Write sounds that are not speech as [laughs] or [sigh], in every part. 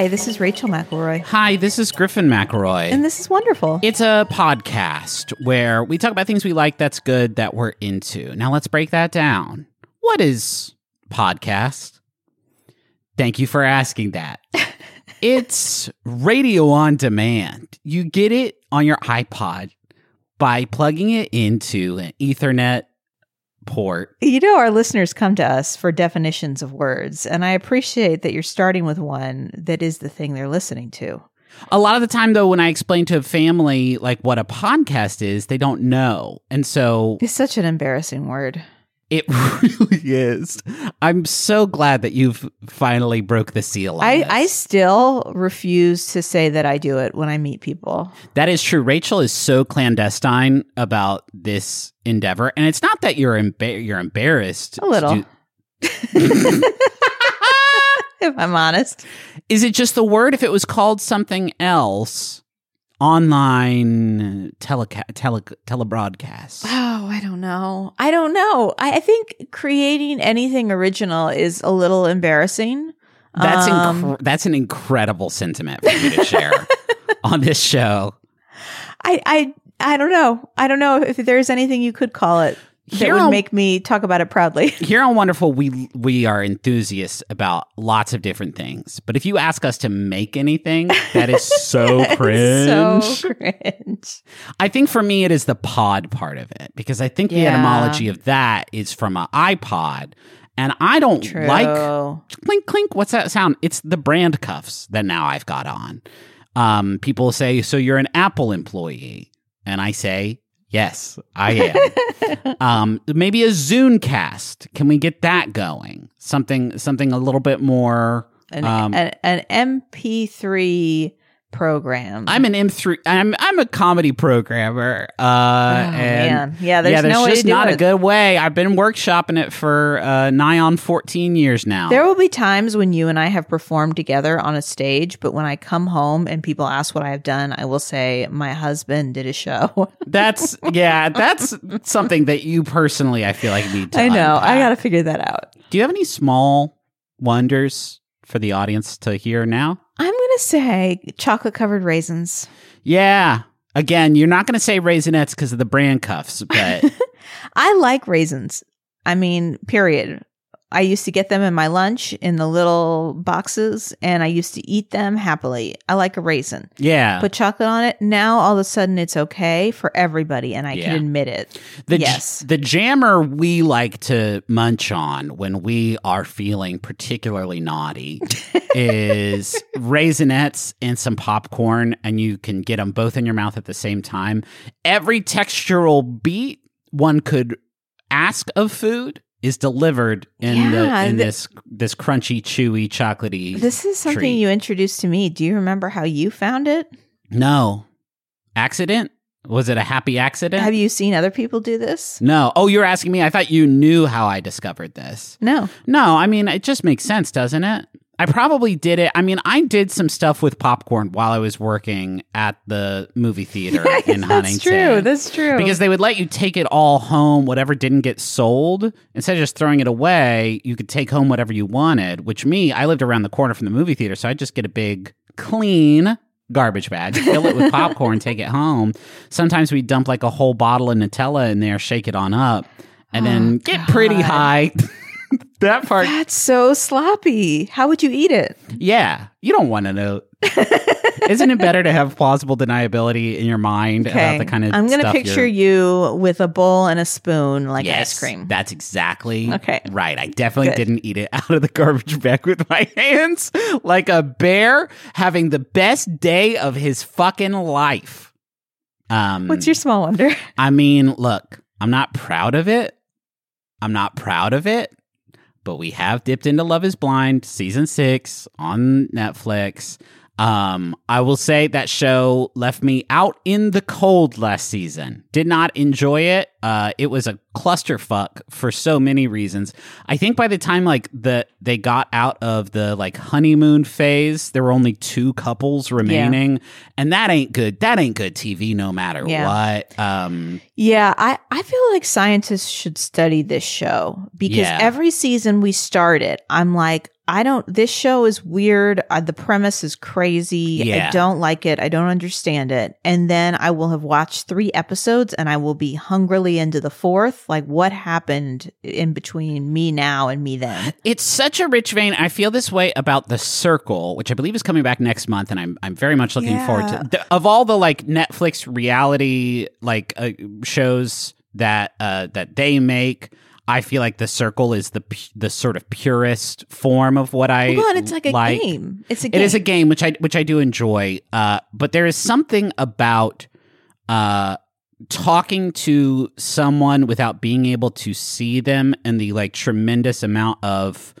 Hi, this is Rachel McElroy. Hi, this is Griffin McElroy. And this is wonderful. It's a podcast where we talk about things we like that's good that we're into. Now let's break that down. What is podcast? Thank you for asking that. [laughs] it's radio on demand. You get it on your iPod by plugging it into an Ethernet port. You know, our listeners come to us for definitions of words, and I appreciate that you're starting with one that is the thing they're listening to. A lot of the time, though, when I explain to a family like what a podcast is, they don't know. And so It's such an embarrassing word. It [laughs] really is. I'm so glad that you've finally broke the seal on I, this. I still refuse to say that I do it when I meet people. That is true. Rachel is so clandestine about this endeavor, and it's not that you're emba- you're embarrassed. A little. do- [laughs] [laughs] If I'm honest. is it just the word? If it was called something else, online teleca- tele telebroadcast. [sighs] I don't know. I don't know. I, I think creating anything original is a little embarrassing. That's Um, that's an incredible sentiment for you to share [laughs] on this show. I, I I don't know. I don't know if there's anything you could call it that would on- make me talk about it proudly. [laughs] Here on Wonderful, we we are enthusiasts about lots of different things. But if you ask us to make anything, that is [laughs] so cringe. so cringe. I think for me, it is the pod part of it because I think the etymology of that is from an iPod, and I don't True. like clink clink. What's that sound? It's the brand cuffs that now I've got on. Um, people say, "So you're an Apple employee," and I say, "Yes, I am." [laughs] um, maybe a Zooncast. Can we get that going? Something, something a little bit more. an, Um, an, an MP3 program. I'm an M3. I'm I'm a comedy programmer. Uh, oh, and man. Yeah, there's, yeah, there's no way just not it. a good way. I've been workshopping it for uh, nigh on 14 years now. There will be times when you and I have performed together on a stage, but when I come home and people ask what I have done, I will say my husband did a show. [laughs] that's yeah, that's something that you personally, I feel like need to. I know. I got to figure that out. Do you have any small wonders for the audience to hear now? I'm going to say chocolate covered raisins. Yeah. Again, you're not going to say Raisinets because of the brand cuffs, but [laughs] I like raisins. I mean, period. I used to get them in my lunch in the little boxes and I used to eat them happily. I like a raisin. yeah. Put chocolate on it. Now all of a sudden it's okay for everybody and I Yeah. can admit it. The, j- yes. the jammer we like to munch on when we are feeling particularly naughty [laughs] is Raisinets and some popcorn, and you can get them both in your mouth at the same time. Every textural beat one could ask of food is delivered in Yeah, the in the- this this crunchy, chewy, chocolatey. This is something treat. you introduced to me. Do you remember how you found it? no accident. Was it a happy accident? Have you seen other people do this? no. Oh, you're asking me. I thought you knew how I discovered this. No. No, I mean, it just makes sense, doesn't it? I probably did it. I mean, I did some stuff with popcorn while I was working at the movie theater [laughs] in Huntington. That's true. That's true. because they would let you take it all home, whatever didn't get sold. Instead of just throwing it away, you could take home whatever you wanted, which me, I lived around the corner from the movie theater, so I'd just get a big, clean garbage bag, fill it with [laughs] popcorn, take it home. Sometimes we'd dump like a whole bottle of Nutella in there, shake it on up, and oh, then get pretty high. [laughs] that part That's so sloppy. How would you eat it? yeah, you don't want to know. [laughs] Isn't it better to have plausible deniability in your mind about the kind of I'm gonna stuff picture you with a bowl and a spoon like yes, ice cream. That's exactly Okay. Right. I definitely Good. didn't eat it [laughs] out of the garbage bag with my hands, like a bear having the best day of his fucking life. Um, What's your small wonder? I mean, look, I'm not proud of it. I'm not proud of it, but we have dipped into Love is Blind season six on Netflix. Um, I will say that show left me out in the cold last season. Did not enjoy it. Uh, it was a clusterfuck for so many reasons. I think by the time like the they got out of the like honeymoon phase, there were only two couples remaining, and that ain't good. That ain't good TV, no matter Yeah. what. Um, Yeah, I, I feel like scientists should study this show because Yeah. every season we start it, I'm like, I don't, this show is weird. Uh, the premise is crazy. Yeah. I don't like it. I don't understand it. And then I will have watched three episodes and I will be hungrily into the fourth. Like, what happened in between me now and me then? It's such a rich vein. I feel this way about The Circle, which I believe is coming back next month, and I'm I'm very much looking forward to. The, of all the like Netflix reality like uh, shows that uh, that they make, I feel like The Circle is the the sort of purest form of what I well, it's like a game. It's a It game. is a game which I which I do enjoy. Uh, but there is something about uh talking to someone without being able to see them and the like tremendous amount of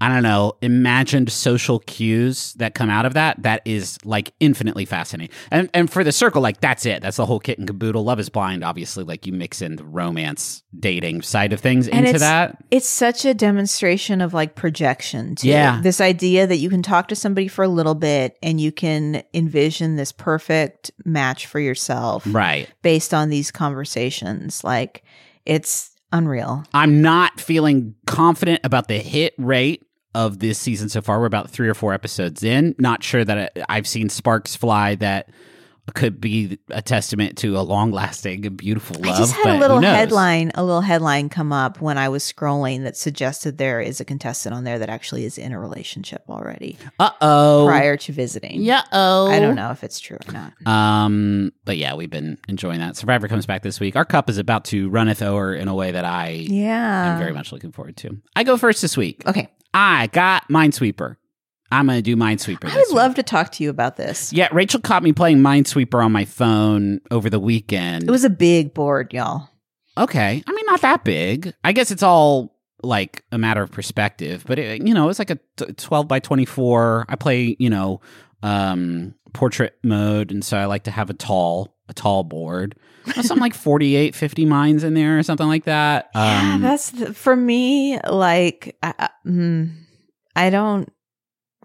I don't know, imagined social cues that come out of that, that is like infinitely fascinating. And and for the circle, like that's it. That's the whole kit and caboodle. Love is blind, obviously, like you mix in the romance dating side of things And into it's- that. It's such a demonstration of like projection, too. Yeah. This idea that you can talk to somebody for a little bit and you can envision this perfect match for yourself Right. based on these conversations. Like, it's unreal. I'm not feeling confident about the hit rate of this season so far. We're about three or four episodes in. Not sure that I've seen sparks fly that could be a testament to a long lasting and beautiful love. I just had but a little headline, a little headline come up when I was scrolling that suggested there is a contestant on there that actually is in a relationship already Uh oh. prior to visiting. Yeah. Oh. I don't know if it's true or not. Um, but yeah, we've been enjoying that. Survivor comes back this week. Our cup is about to runneth over in a way that I Yeah. am very much looking forward to. I go first this week. Okay. I got Minesweeper. I'm going to do Minesweeper. I would week. love to talk to you about this. Yeah, Rachel caught me playing Minesweeper on my phone over the weekend. It was a big board, y'all. okay. I mean, not that big. I guess it's all like a matter of perspective, but it, you know, it's like a t- 12 by 24. I play, you know, um, portrait mode, and so I like to have a tall, a tall board. Something like [laughs] 48, 50 mines in there or something like that. yeah, Um, that's the, for me. Like, I, mm, I don't.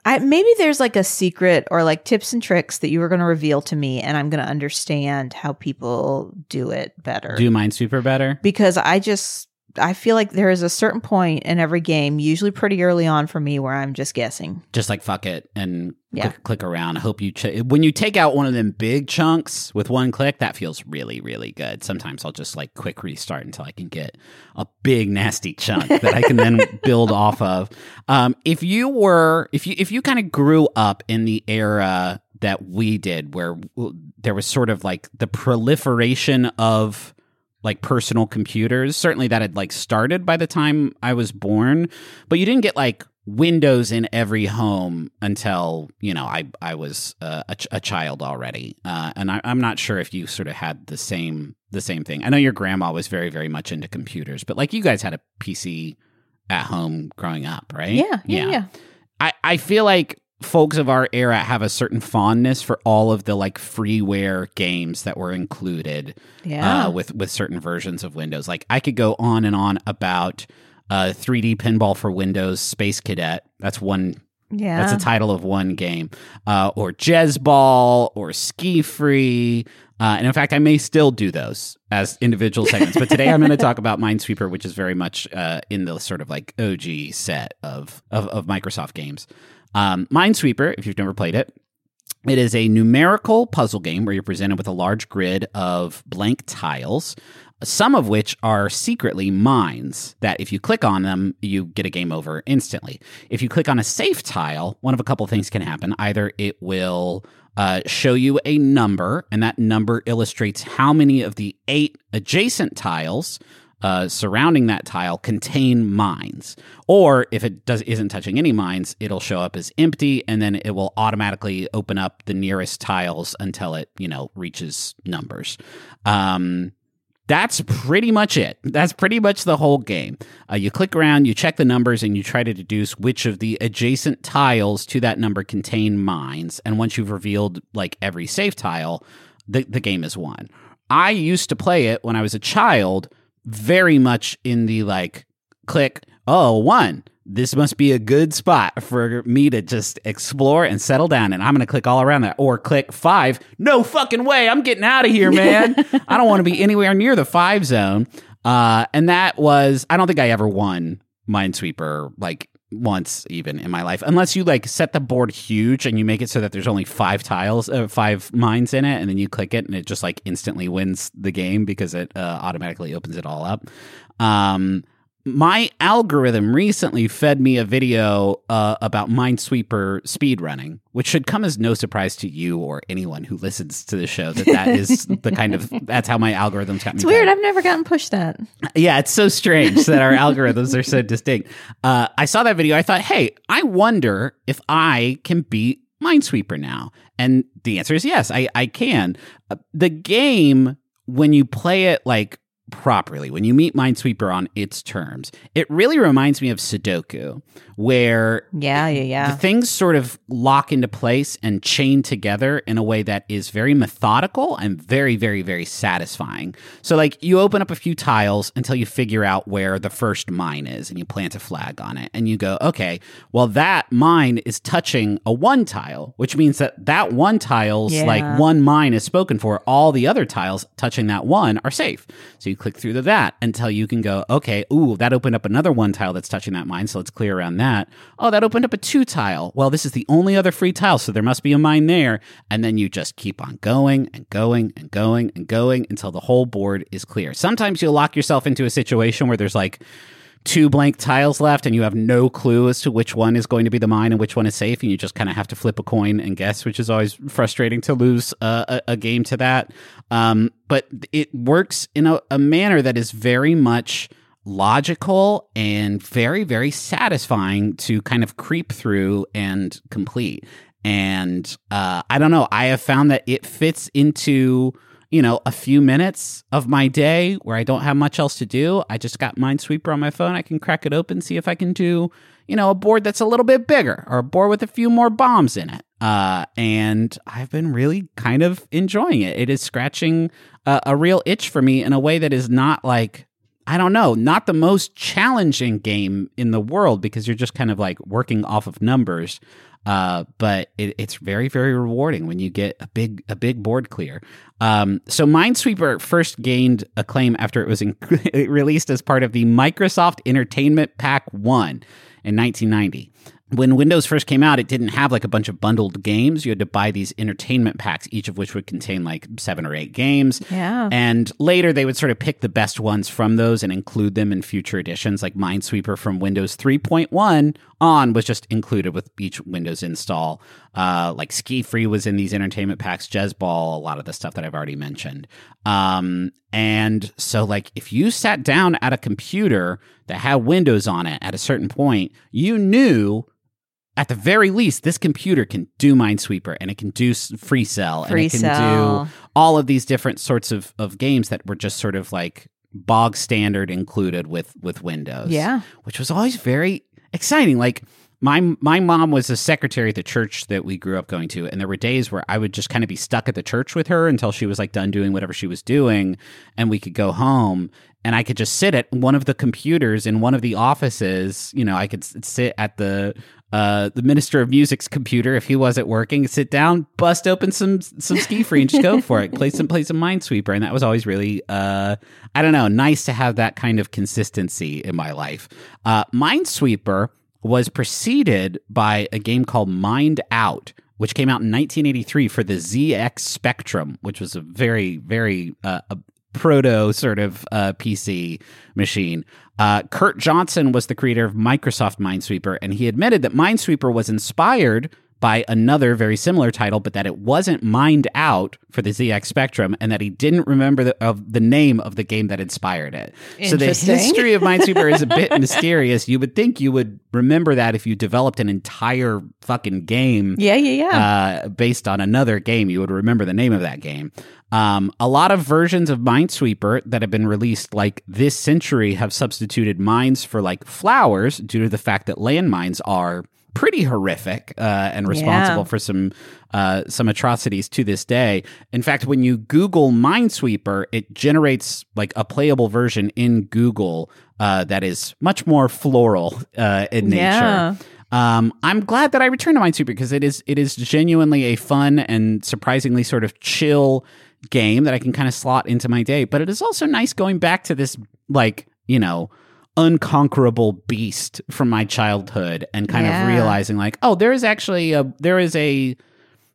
I maybe there's like a secret or like tips and tricks that you were going to reveal to me, and I'm going to understand how people do it better. do Minesweeper better. because I just I feel like there is a certain point in every game, usually pretty early on for me, where I'm just guessing. just like fuck it and Yeah. click, click around. I hope you ch- when you take out one of them big chunks with one click, that feels really really good. Sometimes I'll just like quick restart until I can get a big nasty chunk that I can then [laughs] build off of. Um, if you were if you if you kind of grew up in the era that we did, where w- there was sort of like the proliferation of like personal computers. Certainly that had like started by the time I was born, but you didn't get like Windows in every home until you know I I was uh, a, ch- a child already, uh, and I, I'm not sure if you sort of had the same the same thing. I know your grandma was very very much into computers, but like you guys had a PC at home growing up, right? Yeah, yeah, yeah. I, I feel like folks of our era have a certain fondness for all of the like freeware games that were included Yeah. uh, with with certain versions of Windows. Like I could go on and on about uh, 3D pinball for Windows, Space Cadet. That's one. yeah. That's the title of one game, uh, or Jezzball, or Ski Free. Uh, and in fact, I may still do those as individual segments. But today I'm going [laughs] to talk about Minesweeper, which is very much uh, in the sort of like OG set of of, of Microsoft games. Um, Minesweeper, if you've never played it, it is a numerical puzzle game where you're presented with a large grid of blank tiles, some of which are secretly mines that if you click on them, you get a game over instantly. If you click on a safe tile, one of a couple things can happen. Either it will uh, show you a number, and that number illustrates how many of the eight adjacent tiles uh, surrounding that tile contain mines. Or if it does isn't touching any mines, it'll show up as empty, and then it will automatically open up the nearest tiles until it you know reaches numbers. Um, that's pretty much it. That's pretty much the whole game. Uh, you click around, you check the numbers, and you try to deduce which of the adjacent tiles to that number contain mines. And once you've revealed like every safe tile, the, the game is won. I used to play it when I was a child very much in the like click, oh, one. This must be a good spot for me to just explore and settle down, and I'm going to click all around that. Or click five. No fucking way. I'm getting out of here, man. [laughs] I don't want to be anywhere near the five zone. Uh, and that was, I don't think I ever won Minesweeper like once even in my life, unless you like set the board huge and you make it so that there's only five tiles, uh, five mines in it, and then you click it and it just like instantly wins the game because it uh, automatically opens it all up. Um, my algorithm recently fed me a video uh, about Minesweeper speedrunning, which should come as no surprise to you or anyone who listens to the show that that is the kind of [laughs] that's how my algorithms got me. It's weird. I've never gotten pushed that. Yeah, it's so strange that our algorithms are so [laughs] distinct. Uh, I saw that video. I thought, hey, I wonder if I can beat Minesweeper now. And the answer is yes, I, I can. Uh, the game, when you play it like properly, when you meet Minesweeper on its terms, it really reminds me of Sudoku, where yeah, yeah, yeah, the things sort of lock into place and chain together in a way that is very methodical and very, very, very satisfying. So, like, you open up a few tiles until you figure out where the first mine is, and you plant a flag on it, and you go, okay, well, that mine is touching a one tile, which means that that one tile's Yeah. like one mine is spoken for. All the other tiles touching that one are safe. So you click through to that until you can go, okay, ooh, that opened up another one tile that's touching that mine. So let's clear around that. Oh, that opened up a two tile. Well, this is the only other free tile. So there must be a mine there. And then you just keep on going and going and going and going until the whole board is clear. Sometimes you'll lock yourself into a situation where there's like, two blank tiles left and you have no clue as to which one is going to be the mine and which one is safe and you just kind of have to flip a coin and guess which is always frustrating to lose uh, a, a game to that. Um, but it works in a, a manner that is very much logical and very very satisfying to kind of creep through and complete. And uh, i don't know i have found that it fits into you know, a few minutes of my day where I don't have much else to do. I just got Minesweeper on my phone. I can crack it open, see if I can do, you know, a board that's a little bit bigger or a board with a few more bombs in it. Uh, and I've been really kind of enjoying it. It is scratching a, a real itch for me in a way that is not like, I don't know, not the most challenging game in the world because you're just kind of like working off of numbers. Uh, but it, it's very, very rewarding when you get a big, a big board clear. Um, so Minesweeper first gained acclaim after it was in- [laughs] released as part of the Microsoft Entertainment Pack One in 1990 when Windows first came out, it didn't have like a bunch of bundled games. You had to buy these entertainment packs, each of which would contain like seven or eight games. Yeah. And later they would sort of pick the best ones from those and include them in future editions. Like Minesweeper from Windows 3.1 on was just included with each Windows install. Uh, like Ski Free was in these entertainment packs, Jezzball, a lot of the stuff that I've already mentioned. Um, and so, like, if you sat down at a computer that had Windows on it at a certain point, you knew at the very least, this computer can do Minesweeper and it can do Free Cell and it can Cell. do all of these different sorts of, of games that were just sort of like bog standard included with with Windows. Yeah. which was always very exciting. Like my my mom was a secretary at the church that we grew up going to, and there were days where I would just kind of be stuck at the church with her until she was like done doing whatever she was doing, and we could go home. And I could just sit at one of the computers in one of the offices. You know, I could sit at the uh, the minister of music's computer if he wasn't working. Sit down, bust open some some ski free, and just go for it. Play some play some Minesweeper, and that was always really uh, I don't know, nice to have that kind of consistency in my life. Uh, Minesweeper was preceded by a game called Mind Out, which came out in 1983 for the ZX Spectrum, which was a very, very uh, a proto sort of uh, PC machine. Uh, Curt Johnson was the creator of Microsoft Minesweeper, and he admitted that Minesweeper was inspired by another very similar title, but that it wasn't Mined-Out for the ZX Spectrum, and that he didn't remember the, of the name of the game that inspired it. So the history of Minesweeper is a bit [laughs] mysterious. You would think you would remember that if you developed an entire fucking game Yeah, yeah, yeah. uh, based on another game, you would remember the name of that game. Um, a lot of versions of Minesweeper that have been released like this century have substituted mines for like flowers due to the fact that landmines are pretty horrific uh, and responsible Yeah. for some uh, some atrocities to this day. In fact, when you Google Minesweeper, it generates like a playable version in Google uh, that is much more floral uh, in nature. Yeah. Um, I'm glad that I returned to Minesweeper because it is it is genuinely a fun and surprisingly sort of chill game that I can kind of slot into my day. But it is also nice going back to this like you know unconquerable beast from my childhood and kind Yeah. of realizing like oh there is actually a there is a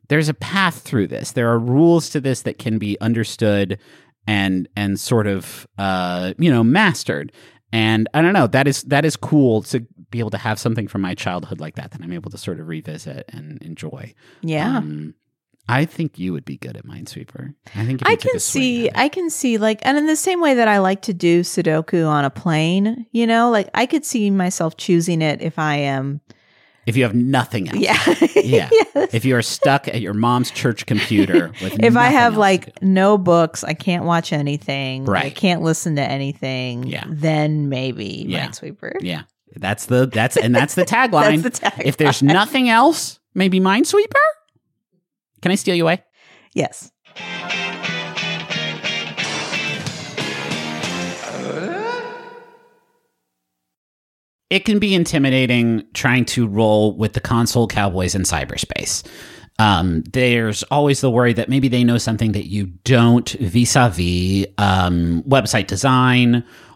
there's a path through this. There are rules to this that can be understood and and sort of uh you know mastered. And I don't know, that is that is cool to be able to have something from my childhood like that that I'm able to sort of revisit and enjoy. Yeah. Um, I think you would be good at Minesweeper. I think I can see. I can see, like, and in the same way that I like to do Sudoku on a plane, you know, like I could see myself choosing it if I am, if you have nothing else. yeah, [laughs] Yeah. [laughs] Yes. If you are stuck at your mom's church computer [laughs] with If I have like no books, I can't watch anything, right? I can't listen to anything, Yeah. then maybe Yeah. Minesweeper. Yeah. That's the that's and that's the tagline. That's the tagline. If there's nothing else, maybe Minesweeper? Can I steal you away? Yes. it can be intimidating trying to roll with the console cowboys in cyberspace. Um, there's always the worry that maybe they know something that you don't vis-a-vis um, website design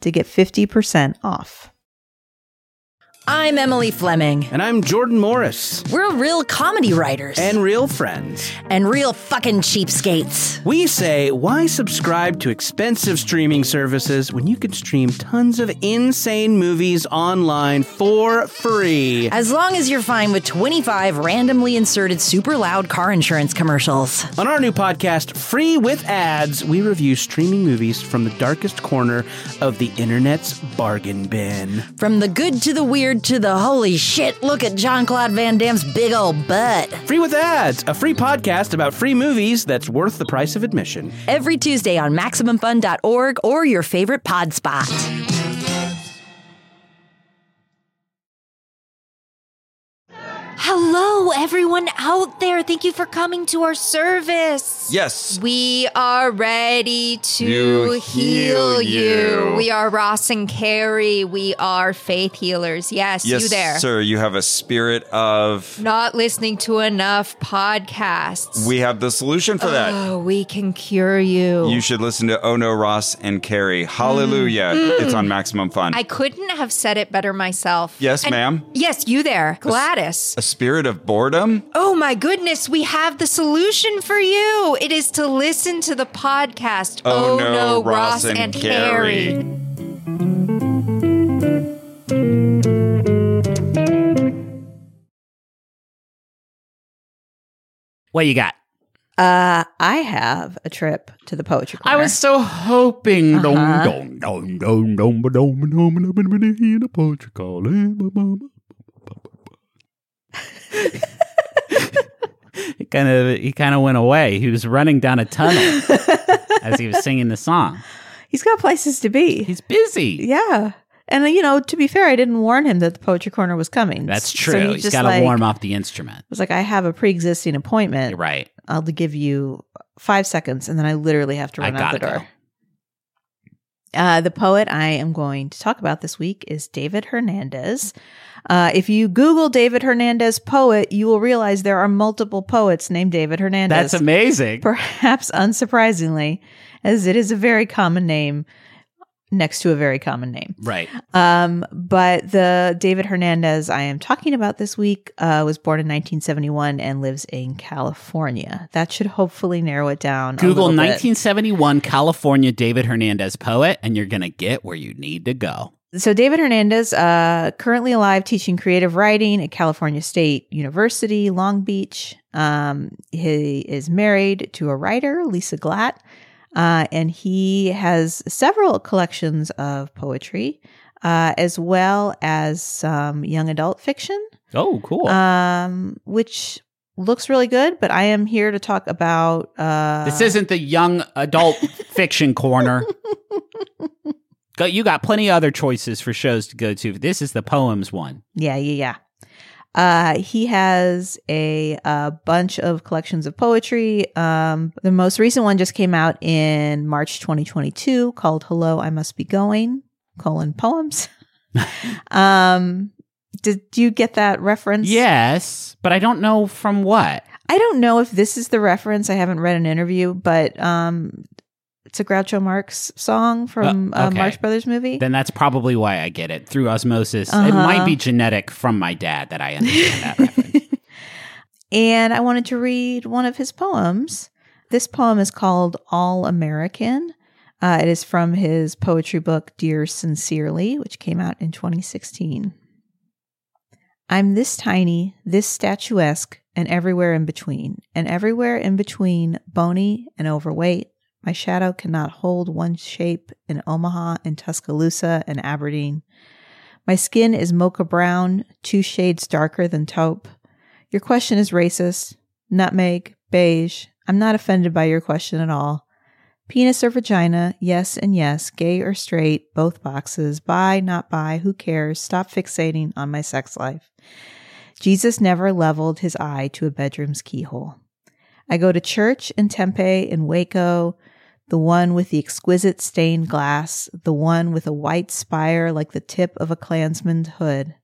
to get 50% off. I'm Emily Fleming. And I'm Jordan Morris. We're real comedy writers And real friends. and real fucking cheapskates. We say, why subscribe to expensive streaming services when you can stream tons of insane movies online for free? As long as you're fine with 25 randomly inserted super loud car insurance commercials. On our new podcast, Free with Ads, we review streaming movies from the darkest corner of the internet's bargain bin. From the good to the weird to the holy shit, look at Jean-Claude Van Damme's big old butt. Free with Ads, a free podcast about free movies that's worth the price of admission. Every Tuesday on MaximumFun.org or your favorite pod spot. Hello, everyone out there. Thank you for coming to our service. Yes. We are ready to heal heal you. you. We are Ross and Carrie. We are faith healers. Yes, Yes, you there. sir. You have a spirit of. Not listening to enough podcasts. We have the solution for that. Oh, we can cure you. You should listen to Oh No Ross and Carrie. Mm. Hallelujah. Mm. It's on Maximum Fun. I couldn't have said it better myself. Yes, And- ma'am. Yes, you there, Gladys. a spirit of boredom? Oh my goodness, we have the solution for you. It is to listen to the podcast. Oh, no, Ross and Carrie. What you got? Uh, I have a trip to the poetry corner. I was so hoping. Uh-huh. dom, dom, dom, dom, ba, dom, ba, dom, ba, dom, ba, dom, He kind of he kind of went away. He was running down a tunnel [laughs] as he was singing the song. He's got places to be. He's busy. yeah. And you know, to be fair, I didn't warn him that the poetry corner was coming. That's So true. he He's just, got to like, warm up the instrument. It was like, I have a pre-existing appointment. Right. I'll give you five seconds, and then I literally have to run out the door. Uh, the poet I am going to talk about this week is David Hernandez. Uh, if you Google David Hernandez poet, you will realize there are multiple poets named David Hernandez. That's amazing. Perhaps unsurprisingly, as it is a very common name next to a very common name. Right. Um, but the David Hernandez I am talking about this week uh, was born in 1971 and lives in California. That should hopefully narrow it down. Google little bit. 1971 California David Hernandez poet, and you're gonna get where you need to go. So David Hernandez, uh, currently alive, teaching creative writing at California State University, Long Beach. Um, he is married to a writer, Lisa Glatt, uh, and he has several collections of poetry, uh, as well as some young adult fiction, Oh, cool. um, which looks really good. But I am here to talk about. Uh, this isn't the young adult [laughs] fiction corner. Go, you got plenty of other choices for shows to go to. This is the poems one. Yeah, yeah, yeah. Uh, he has a, a bunch of collections of poetry. Um, the most recent one just came out in March 2022 called Hello, I Must Be Going, colon poems. [laughs] um, did you get that reference? Yes, but I don't know from what. I don't know if this is the reference. I haven't read an interview, but um, it's a Groucho Marx song from Uh, a. Marx Brothers movie. Then that's probably why I get it through osmosis. It Uh-huh. might be genetic from my dad that I understand that reference. [laughs] and I wanted to read one of his poems. This poem is called All American. Uh, it is from his poetry book, Dear Sincerely, which came out in 2016. I'm this tiny, this statuesque, and everywhere in between, and everywhere in between, bony and overweight. My shadow cannot hold one shape in Omaha and Tuscaloosa and Aberdeen. My skin is mocha brown, two shades darker than taupe. Your question is racist, nutmeg, beige. I'm not offended by your question at all. Penis or vagina, yes and yes, gay or straight, both boxes, bi, not bi, who cares? Stop fixating on my sex life. Jesus never leveled his eye to a bedroom's keyhole. I go to church in Tempe, in Waco, the one with the exquisite stained glass, the one with a white spire like the tip of a Klansman's hood.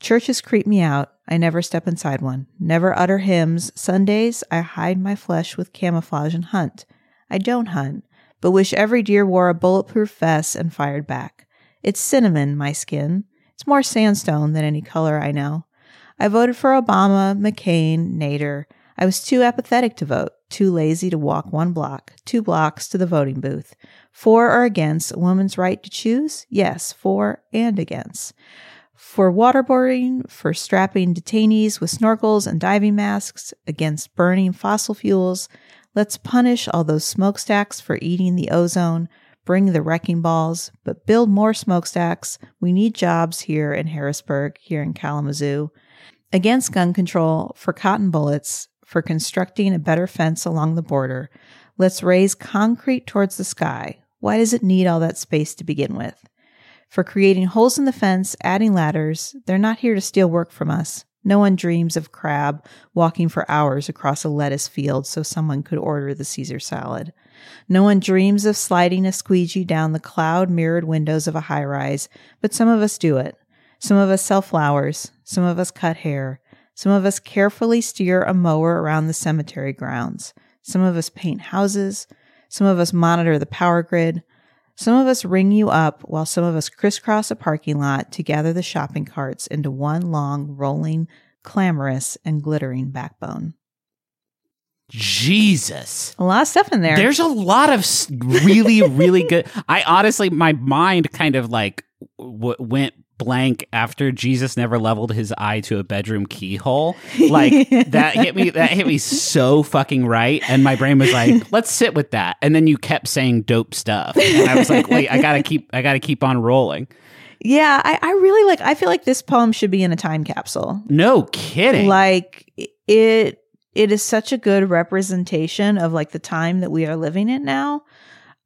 Churches creep me out. I never step inside one. Never utter hymns. Sundays, I hide my flesh with camouflage and hunt. I don't hunt, but wish every deer wore a bulletproof vest and fired back. It's cinnamon, my skin. It's more sandstone than any color I know. I voted for Obama, McCain, Nader. I was too apathetic to vote, too lazy to walk one block, two blocks to the voting booth. For or against a woman's right to choose? Yes, for and against. For waterboarding, for strapping detainees with snorkels and diving masks, against burning fossil fuels. Let's punish all those smokestacks for eating the ozone, bring the wrecking balls, but build more smokestacks. We need jobs here in Harrisburg, here in Kalamazoo. Against gun control, for cotton bullets, for constructing a better fence along the border. Let's raise concrete towards the sky. Why does it need all that space to begin with? For creating holes in the fence, adding ladders. They're not here to steal work from us. No one dreams of Crab walking for hours across a lettuce field so someone could order the Caesar salad. No one dreams of sliding a squeegee down the cloud mirrored windows of a high rise, but some of us do it. Some of us sell flowers, some of us cut hair, some of us carefully steer a mower around the cemetery grounds, some of us paint houses, some of us monitor the power grid, some of us ring you up while some of us crisscross a parking lot to gather the shopping carts into one long, rolling, clamorous, and glittering backbone. Jesus. A lot of stuff in there. There's a lot of really, really good. I honestly, my mind kind of like w- went blank after Jesus never leveled his eye to a bedroom keyhole. Like [laughs] that hit me. That hit me so fucking right, and my brain was like, [laughs] "Let's sit with that." And then you kept saying dope stuff, and I was like, "Wait, I gotta keep. I gotta keep on rolling." yeah, I, I really like. I feel like this poem should be in a time capsule. No kidding. Like it, it is such a good representation of like the time that we are living in now.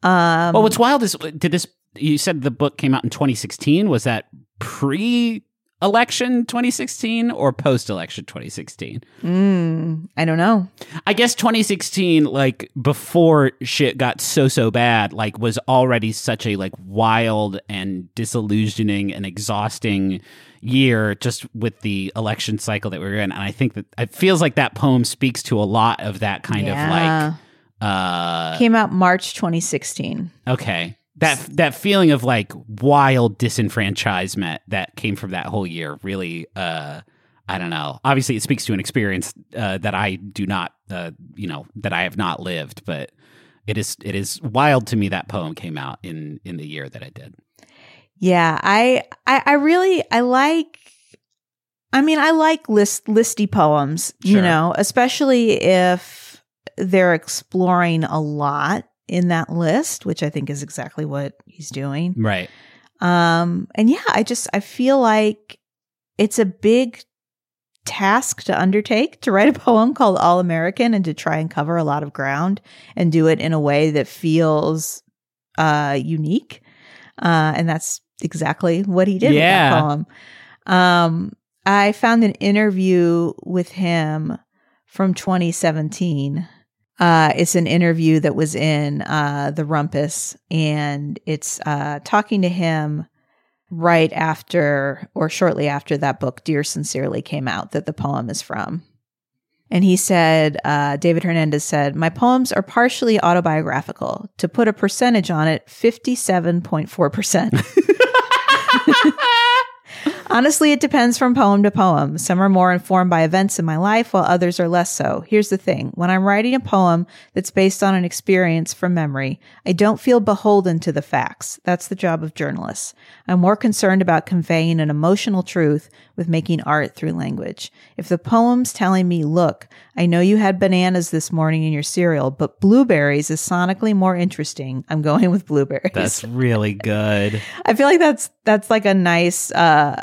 Um, well, what's wild is did this? You said the book came out in 2016. Was that pre? Election 2016 or post election 2016? mm, I don't know. I guess 2016, like before shit got so so bad, like was already such a like wild and disillusioning and exhausting year just with the election cycle that we were in. And I think that it feels like that poem speaks to a lot of that kind Yeah. of like uh Came out March 2016. okay. That that feeling of like wild disenfranchisement that came from that whole year really uh I don't know. Obviously, it speaks to an experience uh, that I do not, uh, you know, that I have not lived. But it is it is wild to me that poem came out in in the year that it did. Yeah, I, I, I really, I like. I mean, I like list listy poems. You know, especially if they're exploring a lot in that list, which I think is exactly what he's doing. Right. Um, and yeah, I just I feel like it's a big task to undertake to write a [laughs] poem called All American and to try and cover a lot of ground and do it in a way that feels uh unique. Uh and that's exactly what he did Yeah. with that poem. Um I found an interview with him from 2017. Uh, it's an interview that was in uh, the Rumpus, and it's uh, talking to him right after or shortly after that book, Dear Sincerely, came out, that the poem is from. And he said, uh, David Hernandez said, My poems are partially autobiographical. To put a percentage on it, 57.4%. [laughs] [laughs] Honestly, it depends from poem to poem. Some are more informed by events in my life, while others are less so. Here's the thing when I'm writing a poem that's based on an experience from memory, I don't feel beholden to the facts. That's the job of journalists. I'm more concerned about conveying an emotional truth with making art through language. If the poem's telling me, look, I know you had bananas this morning in your cereal, but blueberries is sonically more interesting, I'm going with blueberries. That's really good. [laughs] I feel like that's that's like a nice uh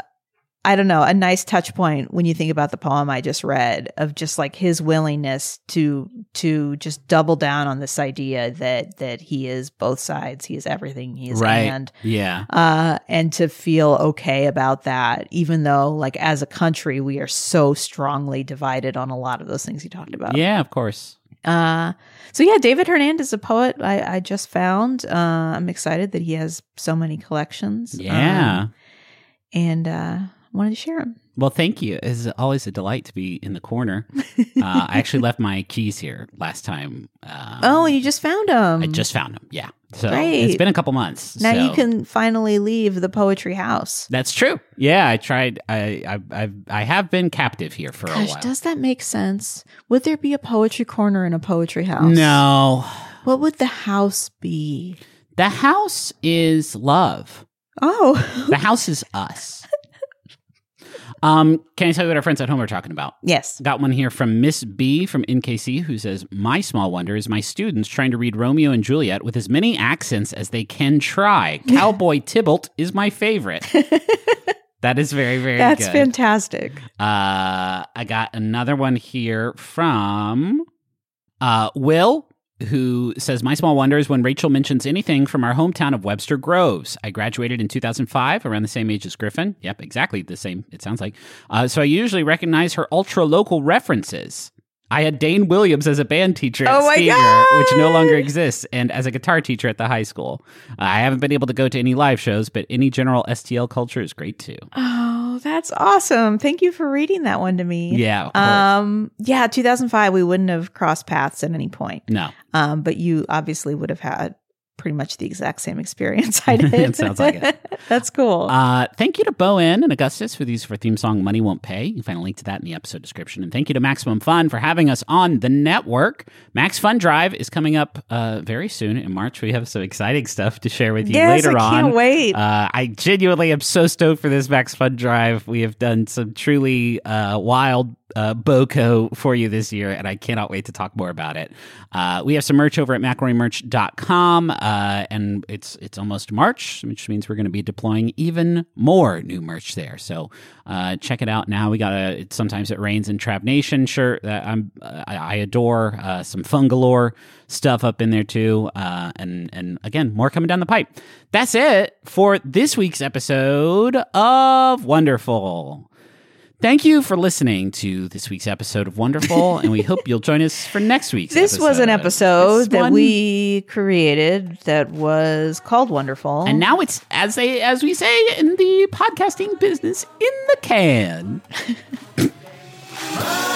I don't know, a nice touch point when you think about the poem I just read of just like his willingness to to just double down on this idea that that he is both sides, he is everything, he is right. and yeah. uh and to feel okay about that even though like as a country we are so strongly divided on a lot of those things he talked about. Yeah, of course. Uh, so yeah, David Hernandez, is a poet I, I just found. Uh, I'm excited that he has so many collections. Yeah. Um, and uh, wanted to share them. Well, thank you. It's always a delight to be in the corner. uh, I actually left my keys here last time. Um, oh, you just found them. I just found them. Yeah. So Great. it's been a couple months. now you can finally leave the poetry house. That's true. Yeah, I tried. I I I, I have been captive here for a while. does that make sense? Would there be a poetry corner in a poetry house? no, What would the house be? the house is love. Oh, The house is us. Um, can I tell you what our friends at home are talking about? yes. Got one here from Miss B from NKC who says, My small wonder is my students trying to read Romeo and Juliet with as many accents as they can try. [laughs] Cowboy Tybalt is my favorite. [laughs] that is very, very That's good. fantastic. Uh, I got another one here from uh, Will. Who says, My small wonder is when Rachel mentions anything from our hometown of Webster Groves. I graduated in 2005, around the same age as Griffin. Yep, exactly the same, it sounds like. Uh, so I usually recognize her ultra local references. I had Dane Williams as a band teacher at Oh Steger, which no longer exists, and as a guitar teacher at the high school. Uh, I haven't been able to go to any live shows, but any general STL culture is great too. Oh, that's awesome. Thank you for reading that one to me. Yeah. Um, yeah, 2005, we wouldn't have crossed paths at any point. no. Um, but you obviously would have had pretty much the exact same experience [laughs] I did. It sounds like it. [laughs] That's cool. Uh, thank you to bo en and Augustus for these for theme song Money Won't Pay. You can find a link to that in the episode description. And thank you to Maximum Fun for having us on the network. Max Fun Drive is coming up uh, very soon in March. We have some exciting stuff to share with you yes, later I on. can't wait. Uh, I genuinely am so stoked for this Max Fun Drive. We have done some truly uh, wild uh, BOCO for you this year, and I cannot wait to talk more about it. Uh, we have some merch over at mcelroymerch.com, uh, and it's it's almost March, which means we're going to be deploying even more new merch there. So uh, check it out now. We got a sometimes it rains in Trap Nation shirt that I'm I, I adore. Uh, some Fungalore stuff up in there too, uh, and and again more coming down the pipe. That's it for this week's episode of Wonderful. Thank you for listening to this week's episode of Wonderful, and we hope you'll join us for next week's. this was an episode that one- we created that was called Wonderful. and now it's as they as we say in the podcasting business in the can. [laughs]